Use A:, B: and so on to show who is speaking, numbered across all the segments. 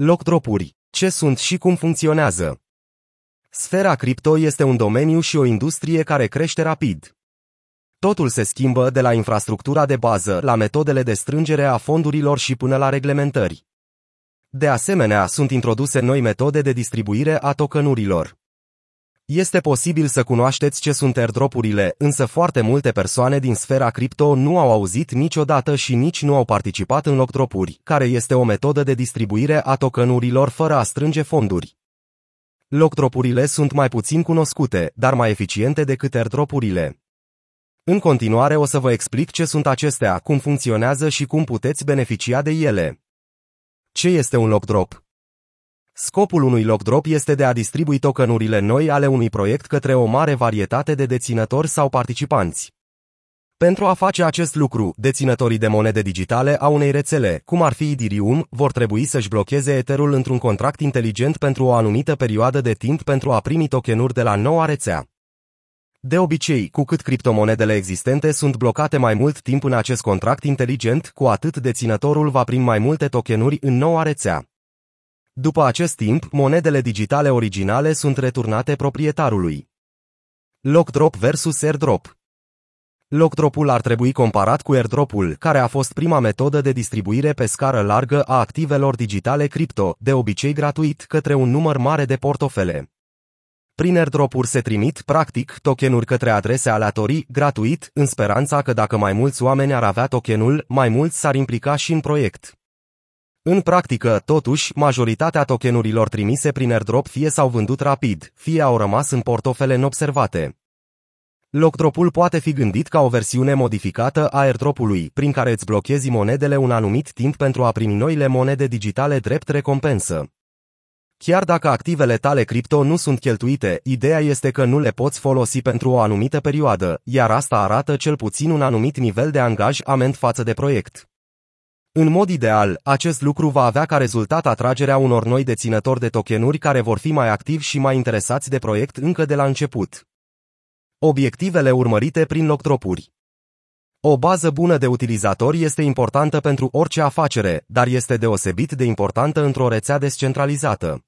A: Lockdropuri. Ce sunt și cum funcționează? Sfera cripto este un domeniu și o industrie care crește rapid. Totul se schimbă de la infrastructura de bază la metodele de strângere a fondurilor și până la reglementări. De asemenea, sunt introduse noi metode de distribuire a tokenurilor. Este posibil să cunoașteți ce sunt airdropurile, însă foarte multe persoane din sfera cripto nu au auzit niciodată și nici nu au participat în lockdropuri, care este o metodă de distribuire a tokenurilor fără a strânge fonduri. Lockdropurile sunt mai puțin cunoscute, dar mai eficiente decât airdropurile. În continuare o să vă explic ce sunt acestea, cum funcționează și cum puteți beneficia de ele. Ce este un lockdrop? Scopul unui lockdrop este de a distribui tokenurile noi ale unui proiect către o mare varietate de deținători sau participanți. Pentru a face acest lucru, deținătorii de monede digitale a unei rețele, cum ar fi Ethereum, vor trebui să-și blocheze Etherul într-un contract inteligent pentru o anumită perioadă de timp pentru a primi tokenuri de la noua rețea. De obicei, cu cât criptomonedele existente sunt blocate mai mult timp în acest contract inteligent, cu atât deținătorul va primi mai multe tokenuri în noua rețea. După acest timp, monedele digitale originale sunt returnate proprietarului. Lockdrop versus airdrop Lockdropul ar trebui comparat cu airdropul, care a fost prima metodă de distribuire pe scară largă a activelor digitale cripto, de obicei gratuit, către un număr mare de portofele. Prin airdrop-uri se trimit, practic, tokenuri către adrese aleatorii, gratuit, în speranța că dacă mai mulți oameni ar avea tokenul, mai mulți s-ar implica și în proiect. În practică, totuși, majoritatea tokenurilor trimise prin airdrop fie s-au vândut rapid, fie au rămas în portofele neobservate. Lockdropul poate fi gândit ca o versiune modificată a airdropului, prin care îți blochezi monedele un anumit timp pentru a primi noile monede digitale drept recompensă. Chiar dacă activele tale cripto nu sunt cheltuite, ideea este că nu le poți folosi pentru o anumită perioadă, iar asta arată cel puțin un anumit nivel de angajament față de proiect. În mod ideal, acest lucru va avea ca rezultat atragerea unor noi deținători de tokenuri care vor fi mai activi și mai interesați de proiect încă de la început. Obiectivele urmărite prin loctropuri O bază bună de utilizatori este importantă pentru orice afacere, dar este deosebit de importantă într-o rețea descentralizată.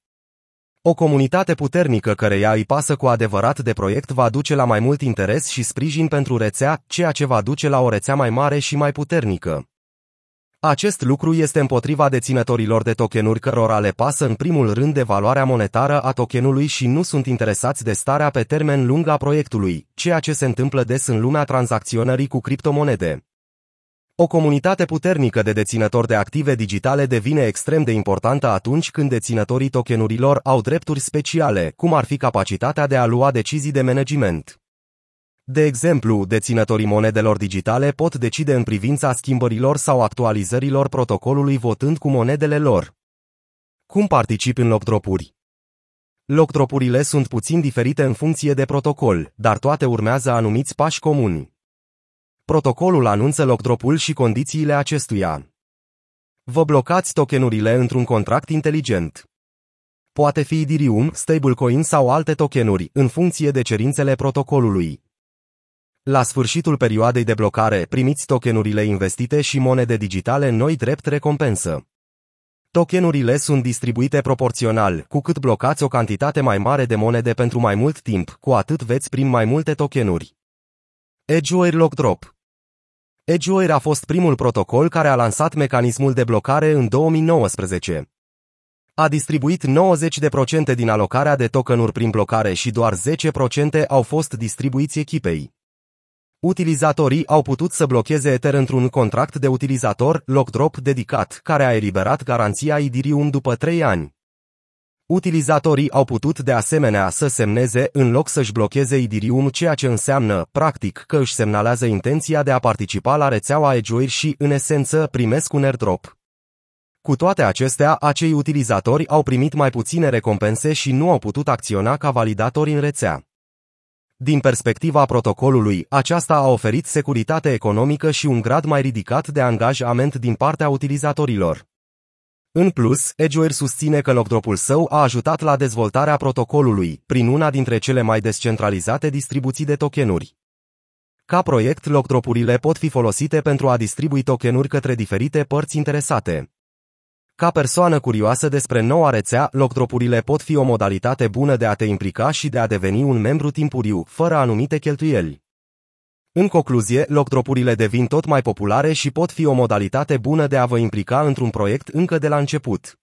A: O comunitate puternică care ea îi pasă cu adevărat de proiect va duce la mai mult interes și sprijin pentru rețea, ceea ce va duce la o rețea mai mare și mai puternică. Acest lucru este împotriva deținătorilor de tokenuri cărora le pasă în primul rând de valoarea monetară a tokenului și nu sunt interesați de starea pe termen lung a proiectului, ceea ce se întâmplă des în lumea tranzacționării cu criptomonede. O comunitate puternică de deținători de active digitale devine extrem de importantă atunci când deținătorii tokenurilor au drepturi speciale, cum ar fi capacitatea de a lua decizii de management. De exemplu, deținătorii monedelor digitale pot decide în privința schimbărilor sau actualizărilor protocolului votând cu monedele lor. Cum participi în lockdropuri? Lockdropurile sunt puțin diferite în funcție de protocol, dar toate urmează anumiți pași comuni. Protocolul anunță lockdropul și condițiile acestuia. Vă blocați tokenurile într-un contract inteligent. Poate fi Ethereum, stablecoin sau alte tokenuri, în funcție de cerințele protocolului. La sfârșitul perioadei de blocare, primiți tokenurile investite și monede digitale noi drept recompensă. Tokenurile sunt distribuite proporțional, cu cât blocați o cantitate mai mare de monede pentru mai mult timp, cu atât veți primi mai multe tokenuri. Edgeware Lock Drop Edgeware a fost primul protocol care a lansat mecanismul de blocare în 2019. A distribuit 90% din alocarea de tokenuri prin blocare și doar 10% au fost distribuiți echipei. Utilizatorii au putut să blocheze Ether într-un contract de utilizator, Lockdrop dedicat, care a eliberat garanția Ethereum după 3 ani. Utilizatorii au putut de asemenea să semneze în loc să-și blocheze Ethereum, ceea ce înseamnă, practic, că își semnalează intenția de a participa la rețeaua Edgeware și, în esență, primesc un airdrop. Cu toate acestea, acei utilizatori au primit mai puține recompense și nu au putut acționa ca validatori în rețea. Din perspectiva protocolului, aceasta a oferit securitate economică și un grad mai ridicat de angajament din partea utilizatorilor. În plus, Edgeware susține că lockdropul său a ajutat la dezvoltarea protocolului, prin una dintre cele mai descentralizate distribuții de tokenuri. Ca proiect, lockdropurile pot fi folosite pentru a distribui tokenuri către diferite părți interesate. Ca persoană curioasă despre noua rețea, locdropurile pot fi o modalitate bună de a te implica și de a deveni un membru timpuriu, fără anumite cheltuieli. În concluzie, locdropurile devin tot mai populare și pot fi o modalitate bună de a vă implica într-un proiect încă de la început.